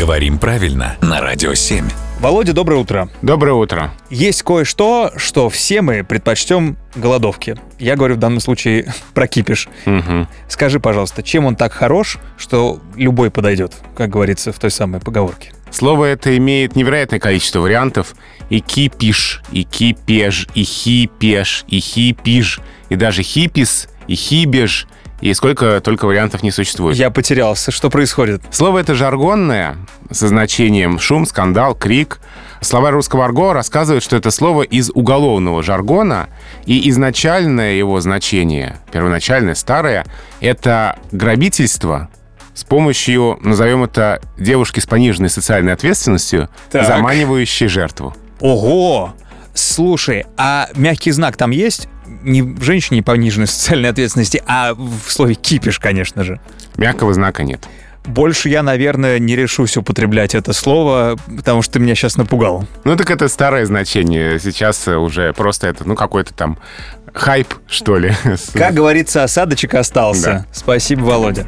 Говорим правильно на Радио 7. Володя, доброе утро. Доброе утро. Есть кое-что, что все мы предпочтем голодовке. Я говорю в данном случае про кипиш. Мгм. Скажи, пожалуйста, чем он так хорош, что любой подойдет, как говорится в той самой поговорке? Слово это имеет невероятное количество вариантов. И кипиш, и кипеж, и хипеш, и хипиш, и даже хипис, и хибеж, и сколько только вариантов не существует. Я потерялся. Что происходит? Слово это жаргонное, со значением шум, скандал, крик. Слова русского арго рассказывают, что это слово из уголовного жаргона, и изначальное его значение, первоначальное, старое, это грабительство с помощью, назовем это, девушки с пониженной социальной ответственностью, Так. заманивающей жертву. Ого! Слушай, а мягкий знак там есть? Не в женщине пониженной социальной ответственности, а в слове кипиш, конечно же. Мягкого знака нет. Больше я, наверное, не решусь употреблять это слово, потому что ты меня сейчас напугал. Ну так это старое значение. Сейчас э, уже просто это, ну, какой-то там хайп, что ли. Как говорится, осадочек остался. Да. Спасибо, Володя.